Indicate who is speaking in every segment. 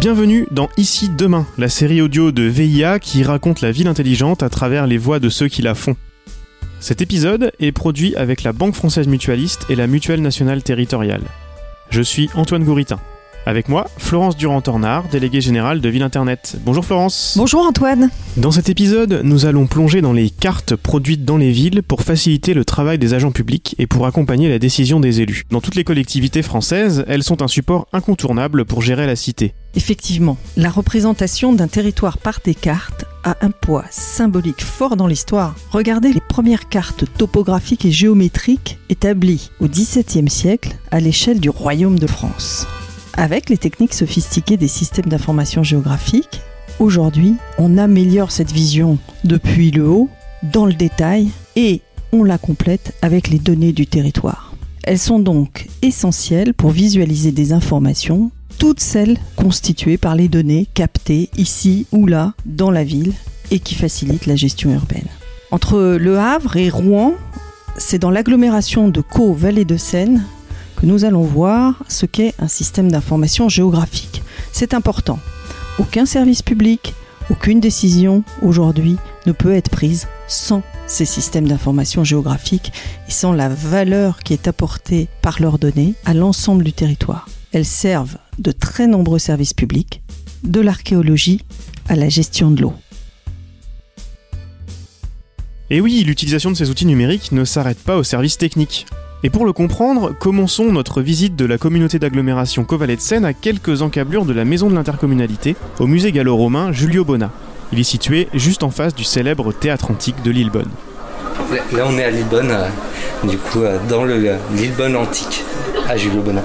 Speaker 1: Bienvenue dans Ici Demain, la série audio de VIA qui raconte la ville intelligente à travers les voix de ceux qui la font. Cet épisode est produit avec la Banque Française Mutualiste et la Mutuelle Nationale Territoriale. Je suis Antoine Gouritin. Avec moi, Florence Durand-Tornard, déléguée générale de Ville Internet. Bonjour Florence.
Speaker 2: Bonjour Antoine.
Speaker 1: Dans cet épisode, nous allons plonger dans les cartes produites dans les villes pour faciliter le travail des agents publics et pour accompagner la décision des élus. Dans toutes les collectivités françaises, elles sont un support incontournable pour gérer la cité.
Speaker 2: Effectivement, la représentation d'un territoire par des cartes a un poids symbolique fort dans l'histoire. Regardez les premières cartes topographiques et géométriques établies au XVIIe siècle à l'échelle du Royaume de France. Avec les techniques sophistiquées des systèmes d'information géographique, aujourd'hui, on améliore cette vision depuis le haut, dans le détail, et on la complète avec les données du territoire. Elles sont donc essentielles pour visualiser des informations, toutes celles constituées par les données captées ici ou là dans la ville et qui facilitent la gestion urbaine. Entre Le Havre et Rouen, c'est dans l'agglomération de Caux-Vallée de Seine nous allons voir ce qu'est un système d'information géographique. C'est important. Aucun service public, aucune décision aujourd'hui ne peut être prise sans ces systèmes d'information géographique et sans la valeur qui est apportée par leurs données à l'ensemble du territoire. Elles servent de très nombreux services publics, de l'archéologie à la gestion de l'eau.
Speaker 1: Et oui, l'utilisation de ces outils numériques ne s'arrête pas aux services techniques. Et pour le comprendre, commençons notre visite de la communauté d'agglomération Covalet de Seine à quelques encablures de la maison de l'intercommunalité, au musée gallo-romain Julio Bona. Il est situé juste en face du célèbre théâtre antique de Lillebonne.
Speaker 3: Là, on est à Lillebonne, euh, du coup, euh, dans le euh, Lillebonne antique, à Julio Bona.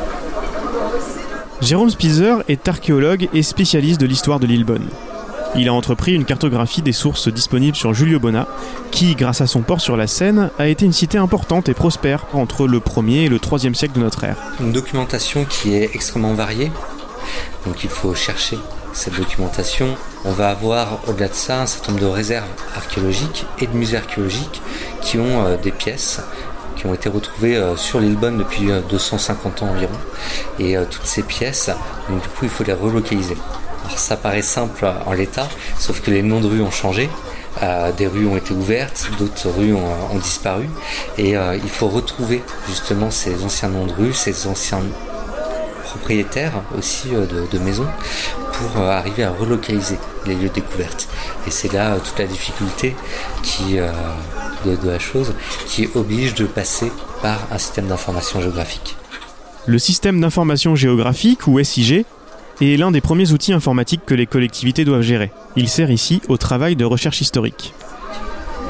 Speaker 1: Jérôme Spizer est archéologue et spécialiste de l'histoire de Lillebonne. Il a entrepris une cartographie des sources disponibles sur Julio Bona, qui, grâce à son port sur la Seine, a été une cité importante et prospère entre le 1er et le 3e siècle de notre ère.
Speaker 3: Une documentation qui est extrêmement variée, donc il faut chercher cette documentation. On va avoir au-delà de ça un certain nombre de réserves archéologiques et de musées archéologiques qui ont euh, des pièces qui ont été retrouvées euh, sur l'île Bonne depuis 250 euh, ans environ. Et toutes ces pièces, donc du coup, il faut les relocaliser. Alors ça paraît simple en l'état, sauf que les noms de rues ont changé. Euh, des rues ont été ouvertes, d'autres rues ont, disparu. Et euh, il faut retrouver justement ces anciens noms de rues, ces anciens propriétaires aussi euh, de, maisons pour arriver à relocaliser les lieux de découverte. Et c'est là toute la difficulté qui, de, de la chose qui oblige de passer par un système d'information géographique.
Speaker 1: Le système d'information géographique, ou SIG, est l'un des premiers outils informatiques que les collectivités doivent gérer. Il sert ici au travail de recherche historique.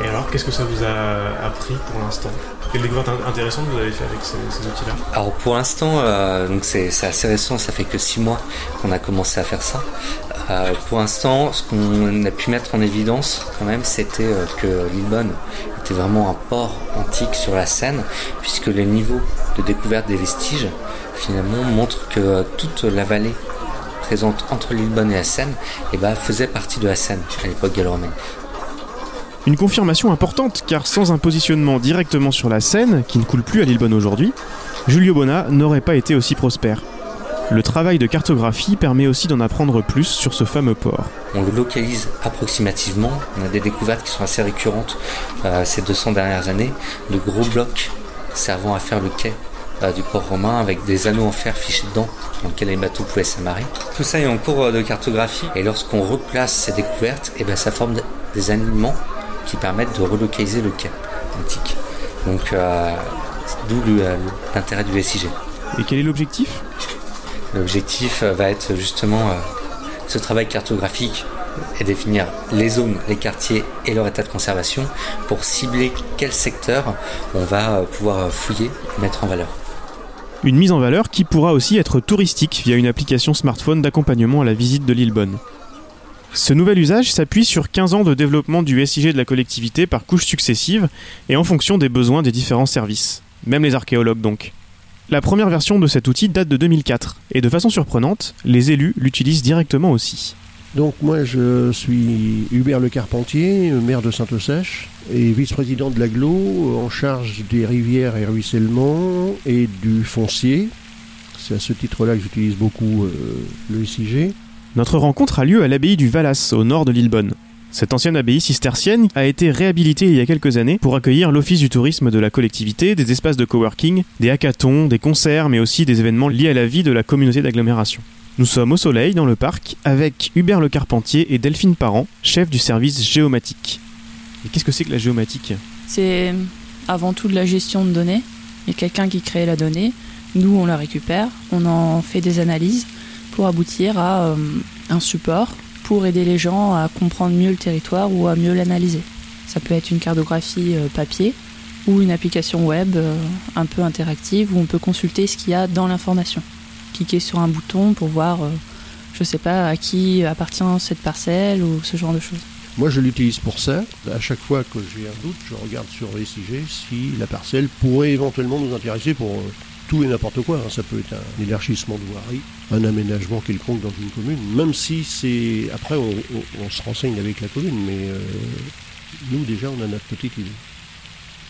Speaker 1: Et alors, qu'est-ce que ça vous a appris pour l'instant? Quelle découverte intéressante vous avez fait avec ces, outils-là
Speaker 3: Alors pour l'instant, euh, c'est, assez récent, ça fait que six mois qu'on a commencé à faire ça. Euh, pour l'instant, ce qu'on a pu mettre en évidence quand même, c'était euh, que Lillebonne était vraiment un port antique sur la Seine, puisque les niveaux de découverte des vestiges finalement montrent que toute la vallée présente entre Lillebonne et la Seine, et bah, faisait partie de la Seine à l'époque gallo-romaine.
Speaker 1: Une confirmation importante, car sans un positionnement directement sur la Seine, qui ne coule plus à Lillebonne aujourd'hui, Julio Bona n'aurait pas été aussi prospère. Le travail de cartographie permet aussi d'en apprendre plus sur ce fameux port.
Speaker 3: On le localise approximativement, on a des découvertes qui sont assez récurrentes euh, ces 200 dernières années, de gros blocs servant à faire le quai euh, du port romain avec des anneaux en fer fichés dedans dans lesquels les bateaux pouvaient s'amarrer. Tout ça est en cours euh, de cartographie et lorsqu'on replace ces découvertes, eh ben, ça forme des alignements qui permettent de relocaliser le quai antique. Donc euh, d'où l'intérêt du SIG.
Speaker 1: Et quel est l'objectif?
Speaker 3: L'objectif va être justement ce travail cartographique et définir les zones, les quartiers et leur état de conservation pour cibler quel secteur on va pouvoir fouiller et mettre en valeur.
Speaker 1: Une mise en valeur qui pourra aussi être touristique via une application smartphone d'accompagnement à la visite de l'île Bonne. Ce nouvel usage s'appuie sur 15 ans de développement du SIG de la collectivité par couches successives et en fonction des besoins des différents services, même les archéologues donc. La première version de cet outil date de 2004 et de façon surprenante, les élus l'utilisent directement aussi.
Speaker 4: Donc moi je suis Hubert Le Carpentier, maire de Sainte-Sèche et vice-président de l'aglo en charge des rivières et ruissellements et du foncier. C'est à ce titre-là que j'utilise beaucoup euh, le SIG.
Speaker 1: Notre rencontre a lieu à l'abbaye du Valas, au nord de Lillebonne. Cette ancienne abbaye cistercienne a été réhabilitée il y a quelques années pour accueillir l'office du tourisme de la collectivité, des espaces de coworking, des hackathons, des concerts, mais aussi des événements liés à la vie de la communauté d'agglomération. Nous sommes au soleil dans le parc avec Hubert Le Carpentier et Delphine Parent, chef du service géomatique. Et qu'est-ce que c'est que la géomatique?
Speaker 5: C'est avant tout de la gestion de données. Il y a quelqu'un qui crée la donnée, nous on la récupère, on en fait des analyses pour aboutir à euh, un support pour aider les gens à comprendre mieux le territoire ou à mieux l'analyser. Ça peut être une cartographie euh, papier ou une application web euh, un peu interactive où on peut consulter ce qu'il y a dans l'information. Cliquer sur un bouton pour voir, je sais pas, à qui appartient cette parcelle ou ce genre de choses.
Speaker 4: Moi, je l'utilise pour ça. À chaque fois que j'ai un doute, je regarde sur SIG si la parcelle pourrait éventuellement nous intéresser pour tout et n'importe quoi. hein. Ça peut être un élargissement de voirie, un aménagement quelconque dans une commune, même si c'est. Après, on, on- on se renseigne avec la commune, mais euh, nous, déjà, on a notre petite idée.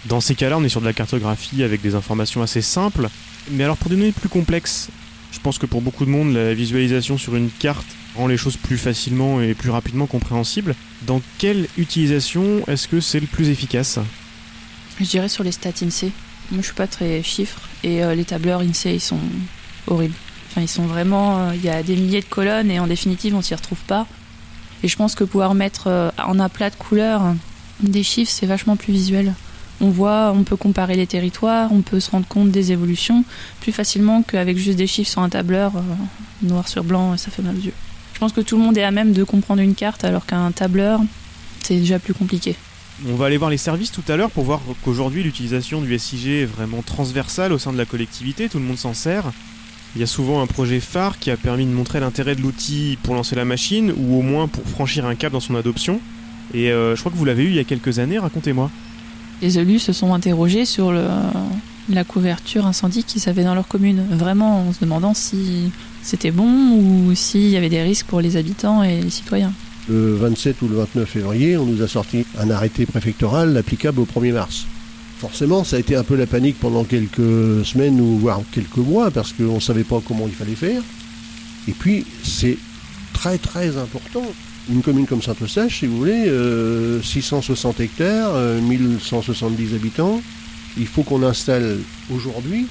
Speaker 1: Dans ces cas-là, on est sur de la cartographie avec des informations assez simples. Mais alors pour des données plus complexes, je pense que pour beaucoup de monde, la visualisation sur une carte rend les choses plus facilement et plus rapidement compréhensibles. Dans quelle utilisation est-ce que c'est le plus efficace?
Speaker 5: Je dirais sur les stats INSEE. Moi, je suis pas très chiffre et euh, les tableurs INSEE, ils sont horribles. Enfin, ils sont vraiment. euh, Il y a des milliers de colonnes et en définitive, on s'y retrouve pas. Et je pense que pouvoir mettre euh, en un plat de couleurs des chiffres, c'est vachement plus visuel. On voit, on peut comparer les territoires, on peut se rendre compte des évolutions plus facilement qu'avec juste des chiffres sur un tableur noir sur blanc, ça fait mal aux yeux. Je pense que tout le monde est à même de comprendre une carte alors qu'un tableur, c'est déjà plus compliqué.
Speaker 1: On va aller voir les services tout à l'heure pour voir qu'aujourd'hui l'utilisation du SIG est vraiment transversale au sein de la collectivité, tout le monde s'en sert. Il y a souvent un projet phare qui a permis de montrer l'intérêt de l'outil pour lancer la machine ou au moins pour franchir un cap dans son adoption. Et euh, je crois que vous l'avez eu il y a quelques années, racontez-moi.
Speaker 5: Les élus se sont interrogés sur la couverture incendie qu'ils avaient dans leur commune, vraiment en se demandant si c'était bon ou s'il y avait des risques pour les habitants et les citoyens.
Speaker 4: Le 27 ou le 29 février, on nous a sorti un arrêté préfectoral applicable au 1er mars. Forcément, ça a été un peu la panique pendant quelques semaines ou voire quelques mois parce qu'on ne savait pas comment il fallait faire. Et puis, c'est très très important. Une commune comme Saint-Eustache, si vous voulez, euh, 660 hectares, euh, 1170 habitants, il faut qu'on installe aujourd'hui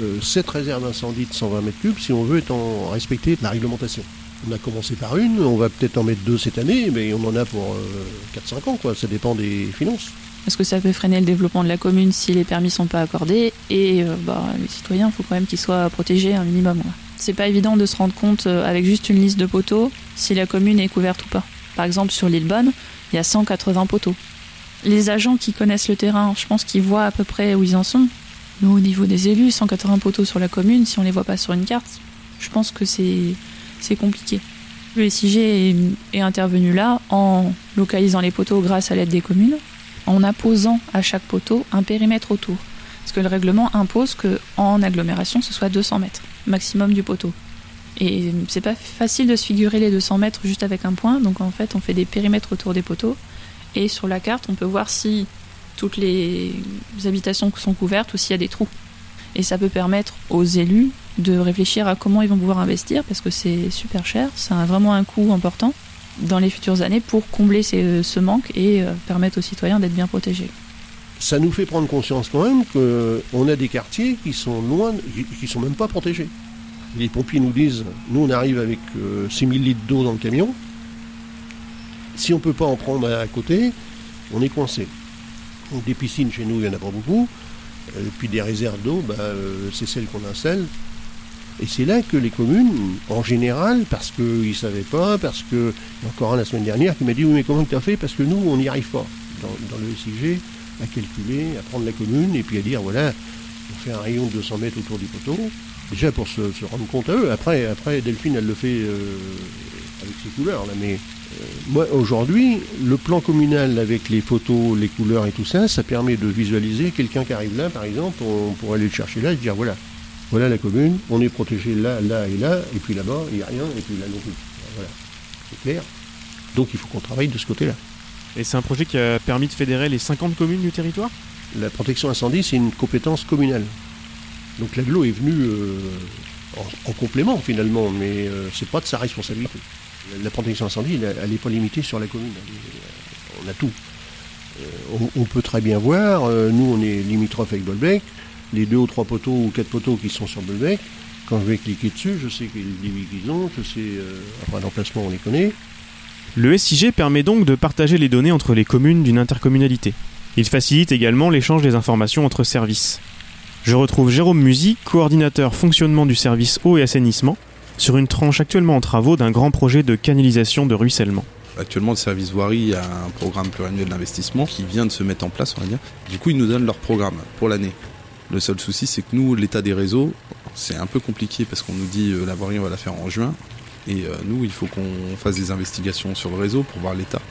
Speaker 4: euh, 7 réserves d'incendie de 120 mètres cubes si on veut en, respecter la réglementation. On a commencé par une, on va peut-être en mettre deux cette année, mais on en a pour euh, 4-5 ans, quoi. Ça dépend des finances.
Speaker 5: Parce que ça peut freiner le développement de la commune si les permis sont pas accordés et euh, bah, les citoyens, il faut quand même qu'ils soient protégés un minimum. C'est pas évident de se rendre compte euh, avec juste une liste de poteaux si la commune est couverte ou pas. Par exemple, sur l'île Bonne, il y a 180 poteaux. Les agents qui connaissent le terrain, je pense qu'ils voient à peu près où ils en sont. Nous, au niveau des élus, 180 poteaux sur la commune, si on les voit pas sur une carte, je pense que c'est c'est compliqué. Le SIG est, intervenu là en localisant les poteaux grâce à l'aide des communes, en apposant à chaque poteau un périmètre autour. Parce que le règlement impose que en agglomération, ce soit 200 mètres maximum du poteau. Et c'est pas facile de se figurer les 200 mètres juste avec un point, donc en fait, on fait des périmètres autour des poteaux. Et sur la carte, on peut voir si toutes les habitations sont couvertes ou s'il y a des trous. Et ça peut permettre aux élus de réfléchir à comment ils vont pouvoir investir, parce que c'est super cher, ça a vraiment un coût important dans les futures années pour combler ces- ce manque et euh, permettre aux citoyens d'être bien protégés.
Speaker 4: Ça nous fait prendre conscience quand même qu'on a des quartiers qui sont loin, qui- sont même pas protégés. Les pompiers nous disent, nous on arrive avec euh, 6000 litres d'eau dans le camion. Si on peut pas en prendre à côté, on est coincé. Donc des piscines chez nous, il n'y en a pas beaucoup. Euh, puis des réserves d'eau, bah, euh, c'est celles qu'on installe. Et c'est là que les communes, en général, parce qu'ils ne savaient pas, parce que, il y a encore un la semaine dernière qui m'a dit, oui mais comment tu as fait? Parce que nous, on n'y arrive pas. Dans, le SIG, à calculer, à prendre la commune et puis à dire, voilà, on fait un rayon de 200 mètres autour du poteau. Déjà pour se, se rendre compte à eux. Après, après Delphine, elle le fait euh, avec ses couleurs. Là, mais euh, moi, aujourd'hui, le plan communal avec les photos, les couleurs et tout ça, ça permet de visualiser quelqu'un qui arrive là, par exemple, on pourrait aller le chercher là et dire, voilà, voilà la commune, on est protégé là, là et là, et puis là-bas, il n'y a rien, et puis là non plus. Voilà, c'est clair. Donc il faut qu'on travaille de ce côté-là.
Speaker 1: Et c'est un projet qui a permis de fédérer les 50 communes du territoire?
Speaker 4: La protection incendie, c'est une compétence communale. Donc l'aglo est venu euh, en, complément finalement, mais euh, c'est pas de sa responsabilité. La, protection incendie, elle n'est pas limitée sur la commune. on a tout. On, peut très bien voir, nous on est limitrophe avec Bolbec, les deux ou trois poteaux ou quatre poteaux qui sont sur Bolbec, quand je vais cliquer dessus, je sais quel débit qu'ils ont, je sais, enfin l'emplacement on les connaît.
Speaker 1: Le SIG permet donc de partager les données entre les communes d'une intercommunalité. Il facilite également l'échange des informations entre services. Je retrouve Jérôme Musy, coordinateur fonctionnement du service eau et assainissement, sur une tranche actuellement en travaux d'un grand projet de canalisation de ruissellement.
Speaker 6: Actuellement, le service voirie a un programme pluriannuel d'investissement qui vient de se mettre en place, on va dire. Du coup, ils nous donnent leur programme pour l'année. Le seul souci, c'est que nous, l'état des réseaux, c'est un peu compliqué parce qu'on nous dit euh, la voirie, on va la faire en juin. Et euh, nous, il faut qu'on fasse des investigations sur le réseau pour voir l'état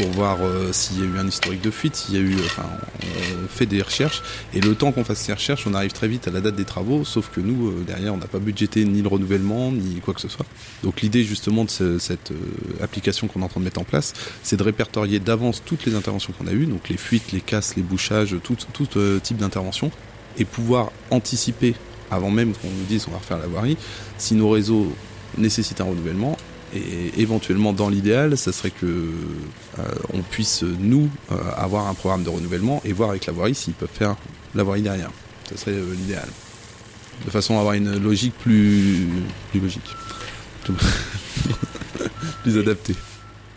Speaker 6: pour voir euh, s'il y a eu un historique de fuite, s'il y a eu, enfin, on fait des recherches et le temps qu'on fasse ces recherches, on arrive très vite à la date des travaux, sauf que nous euh, derrière, on n'a pas budgété ni le renouvellement ni quoi que ce soit. Donc l'idée justement de cette euh, application qu'on est en train de mettre en place, c'est de répertorier d'avance toutes les interventions qu'on a eues, donc les fuites, les casses, les bouchages, tout, type d'intervention, et pouvoir anticiper avant même qu'on nous dise on va refaire la voirie, si nos réseaux nécessitent un renouvellement et éventuellement, dans l'idéal, ça serait que euh, on puisse nous euh, avoir un programme de renouvellement et voir avec la voirie s'ils peuvent faire la voirie derrière. Ça serait euh, l'idéal. De façon à avoir une logique plus, plus logique, plus adaptée.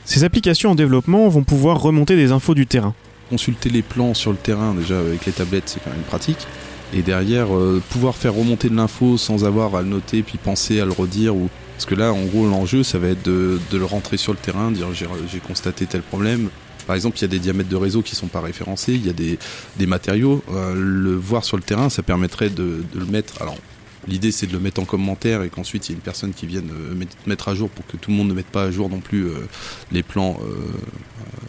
Speaker 1: Ces applications en développement vont pouvoir remonter des infos du terrain.
Speaker 6: Consulter les plans sur le terrain déjà avec les tablettes, c'est quand même pratique et derrière pouvoir faire remonter de l'info sans avoir à le noter puis penser à le redire ou parce que là, en gros, l'enjeu, ça va être de, le rentrer sur le terrain, dire j'ai constaté tel problème. Par exemple, il y a des diamètres de réseau qui sont pas référencés, il y a des, matériaux. Euh, le voir sur le terrain, ça permettrait de, le mettre. Alors, l'idée, c'est de le mettre en commentaire et qu'ensuite, il y ait une personne qui vienne euh, mettre à jour pour que tout le monde ne mette pas à jour non plus euh, les plans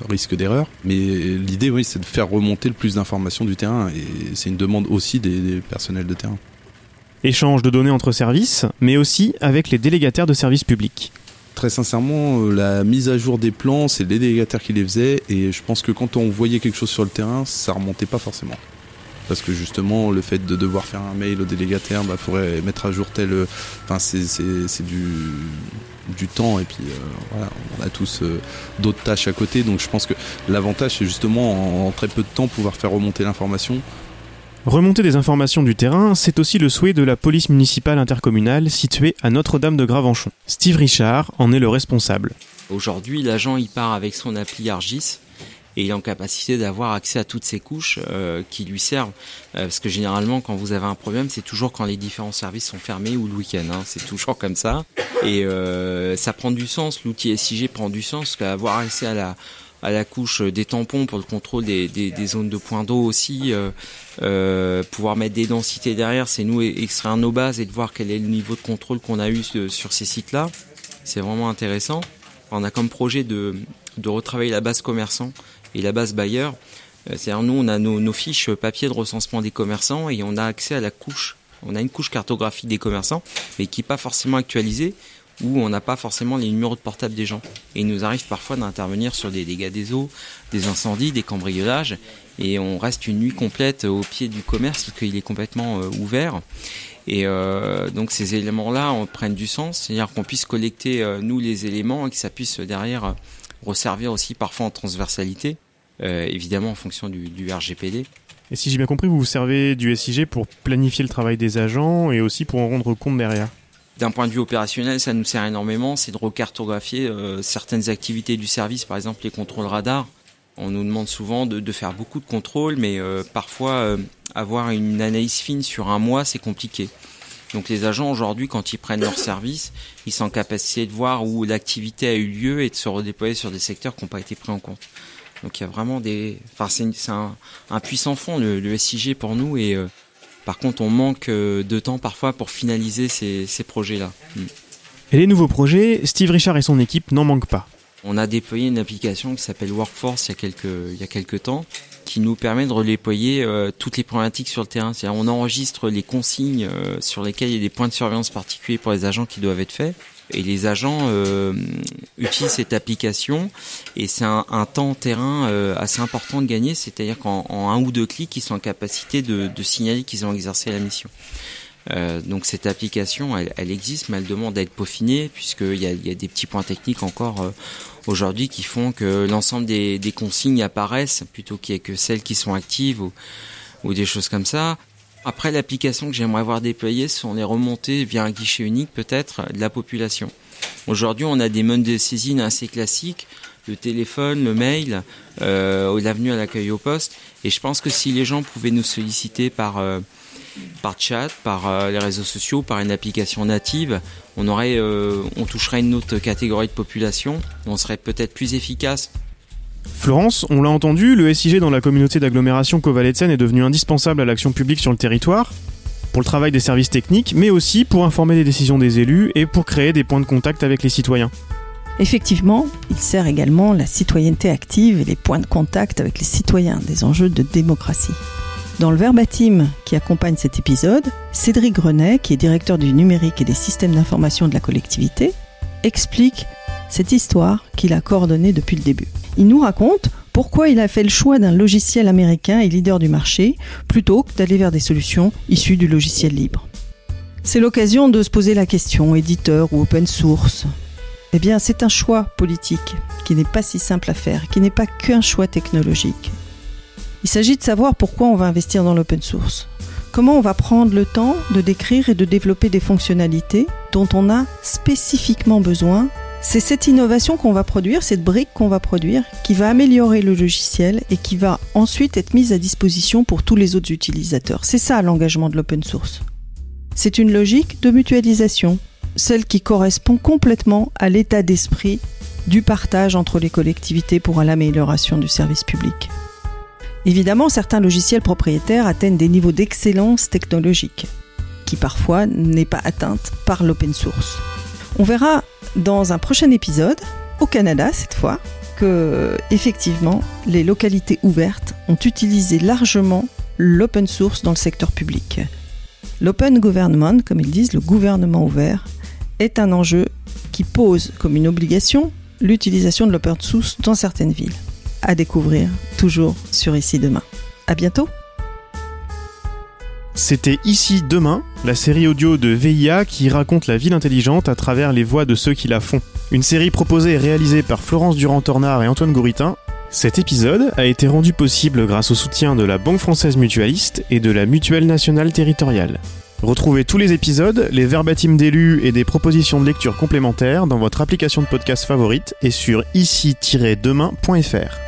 Speaker 6: risque d'erreur. Mais l'idée, oui, c'est de faire remonter le plus d'informations du terrain et c'est une demande aussi des personnels de terrain
Speaker 1: échange de données entre services, mais aussi avec les délégataires de services publics.
Speaker 6: Très sincèrement, euh, la mise à jour des plans, c'est les délégataires qui les faisaient, et je pense que quand on voyait quelque chose sur le terrain, ça remontait pas forcément. Parce que justement, le fait de devoir faire un mail au délégataire, il bah, faudrait mettre à jour tel. Euh, enfin, c'est du, du temps, et puis euh, voilà, on a tous d'autres tâches à côté, donc je pense que l'avantage, c'est justement en, en très peu de temps pouvoir faire remonter l'information
Speaker 1: Remonter des informations du terrain, c'est aussi le souhait de la police municipale intercommunale située à Notre-Dame de Gravenchon. Steve Richard en est le responsable.
Speaker 7: Aujourd'hui, l'agent y part avec son appli Argis et il est en capacité d'avoir accès à toutes ces couches euh, qui lui servent. Euh, parce que généralement, quand vous avez un problème, c'est toujours quand les différents services sont fermés ou le week-end. Hein. c'est toujours comme ça. Et euh, ça prend du sens. L'outil SIG prend du sens qu'avoir accès à la à la couche des tampons pour le contrôle des, zones de points d'eau aussi, euh, euh, pouvoir mettre des densités derrière, c'est nous extraire nos bases et de voir quel est le niveau de contrôle qu'on a eu sur ces sites-là. C'est vraiment intéressant. On a comme projet de, retravailler la base commerçant et la base bailleur. Euh, c'est-à-dire nous, on a nos, fiches papier de recensement des commerçants et on a accès à la couche. On a une couche cartographique des commerçants, mais qui n'est pas forcément actualisée où on n'a pas forcément les numéros de portable des gens. Et il nous arrive parfois d'intervenir sur des dégâts des eaux, des incendies, des cambriolages, et on reste une nuit complète au pied du commerce parce qu'il est complètement euh, ouvert. Et euh, donc ces éléments-là prennent du sens, c'est-à-dire qu'on puisse collecter euh, nous les éléments et que ça puisse derrière resservir aussi parfois en transversalité, évidemment en fonction du, du RGPD.
Speaker 1: Et si j'ai bien compris, vous vous servez du SIG pour planifier le travail des agents et aussi pour en rendre compte derrière
Speaker 7: d'un point de vue opérationnel, ça nous sert énormément, c'est de recartographier euh, certaines activités du service, par exemple les contrôles radars. On nous demande souvent de, faire beaucoup de contrôles, mais euh, parfois euh, avoir une analyse fine sur un mois, c'est compliqué. Donc les agents aujourd'hui, quand ils prennent leur service, ils sont en capacité de voir où l'activité a eu lieu et de se redéployer sur des secteurs qui n'ont pas été pris en compte. Donc il y a vraiment des, enfin c'est un, un, puissant fond le, le SIG pour nous et par contre, on manque euh, de temps parfois pour finaliser ces, projets-là. Hmm.
Speaker 1: Et les nouveaux projets, Steve Richard et son équipe n'en manquent pas.
Speaker 7: On a déployé une application qui s'appelle Workforce il y, a quelques, il y a quelques temps, qui nous permet de redéployer euh, toutes les problématiques sur le terrain. C'est-à-dire on enregistre les consignes euh, sur lesquelles il y a des points de surveillance particuliers pour les agents qui doivent être faits. Et les agents euh, utilisent cette application et c'est un, temps terrain euh, assez important de gagner, c'est-à-dire qu'en un ou deux clics, ils sont en capacité de, signaler qu'ils ont exercé la mission. Euh, donc cette application, elle, existe, mais elle demande à être peaufinée puisqu'il y a, y a des petits points techniques encore aujourd'hui qui font que l'ensemble des, consignes apparaissent plutôt qu'il y ait que celles qui sont actives ou des choses comme ça. Après, l'application que j'aimerais voir déployée, sont les remontées via un guichet unique peut-être de la population. Aujourd'hui, on a des modes de saisine assez classiques, le téléphone, le mail, euh, l'avenue à l'accueil au poste. Et je pense que si les gens pouvaient nous solliciter par euh, par chat, par euh, les réseaux sociaux, par une application native, on aurait, on toucherait une autre catégorie de population. On serait peut-être plus efficace.
Speaker 1: Florence, on l'a entendu, le SIG dans la communauté d'agglomération Seine est devenu indispensable à l'action publique sur le territoire, pour le travail des services techniques, mais aussi pour informer des décisions des élus et pour créer des points de contact avec les citoyens.
Speaker 2: Effectivement, il sert également la citoyenneté active et les points de contact avec les citoyens, des enjeux de démocratie. Dans le verbatim qui accompagne cet épisode, Cédric Grenet, qui est directeur du numérique et des systèmes d'information de la collectivité, explique cette histoire qu'il a coordonnée depuis le début. Il nous raconte pourquoi il a fait le choix d'un logiciel américain et leader du marché plutôt que d'aller vers des solutions issues du logiciel libre. C'est l'occasion de se poser la question éditeur ou open source. Eh bien, c'est un choix politique qui n'est pas si simple à faire, qui n'est pas qu'un choix technologique. Il s'agit de savoir pourquoi on va investir dans l'open source. Comment on va prendre le temps de décrire et de développer des fonctionnalités dont on a spécifiquement besoin. C'est cette innovation qu'on va produire, cette brique qu'on va produire, qui va améliorer le logiciel et qui va ensuite être mise à disposition pour tous les autres utilisateurs. C'est ça l'engagement de l'open source. C'est une logique de mutualisation, celle qui correspond complètement à l'état d'esprit du partage entre les collectivités pour l'amélioration du service public. Évidemment, certains logiciels propriétaires atteignent des niveaux d'excellence technologique, qui parfois n'est pas atteinte par l'open source. On verra dans un prochain épisode, au Canada cette fois, que effectivement les localités ouvertes ont utilisé largement l'open source dans le secteur public. L'open government, comme ils disent, le gouvernement ouvert, est un enjeu qui pose comme une obligation l'utilisation de l'open source dans certaines villes à découvrir toujours sur Ici Demain. À bientôt!
Speaker 1: C'était Ici Demain, la série audio de VIA qui raconte la ville intelligente à travers les voix de ceux qui la font. Une série proposée et réalisée par Florence Durand-Tornard et Antoine Gouritin. Cet épisode a été rendu possible grâce au soutien de la Banque Française Mutualiste et de la Mutuelle Nationale Territoriale. Retrouvez tous les épisodes, les verbatims d'élus et des propositions de lecture complémentaires dans votre application de podcast favorite et sur ici-demain.fr.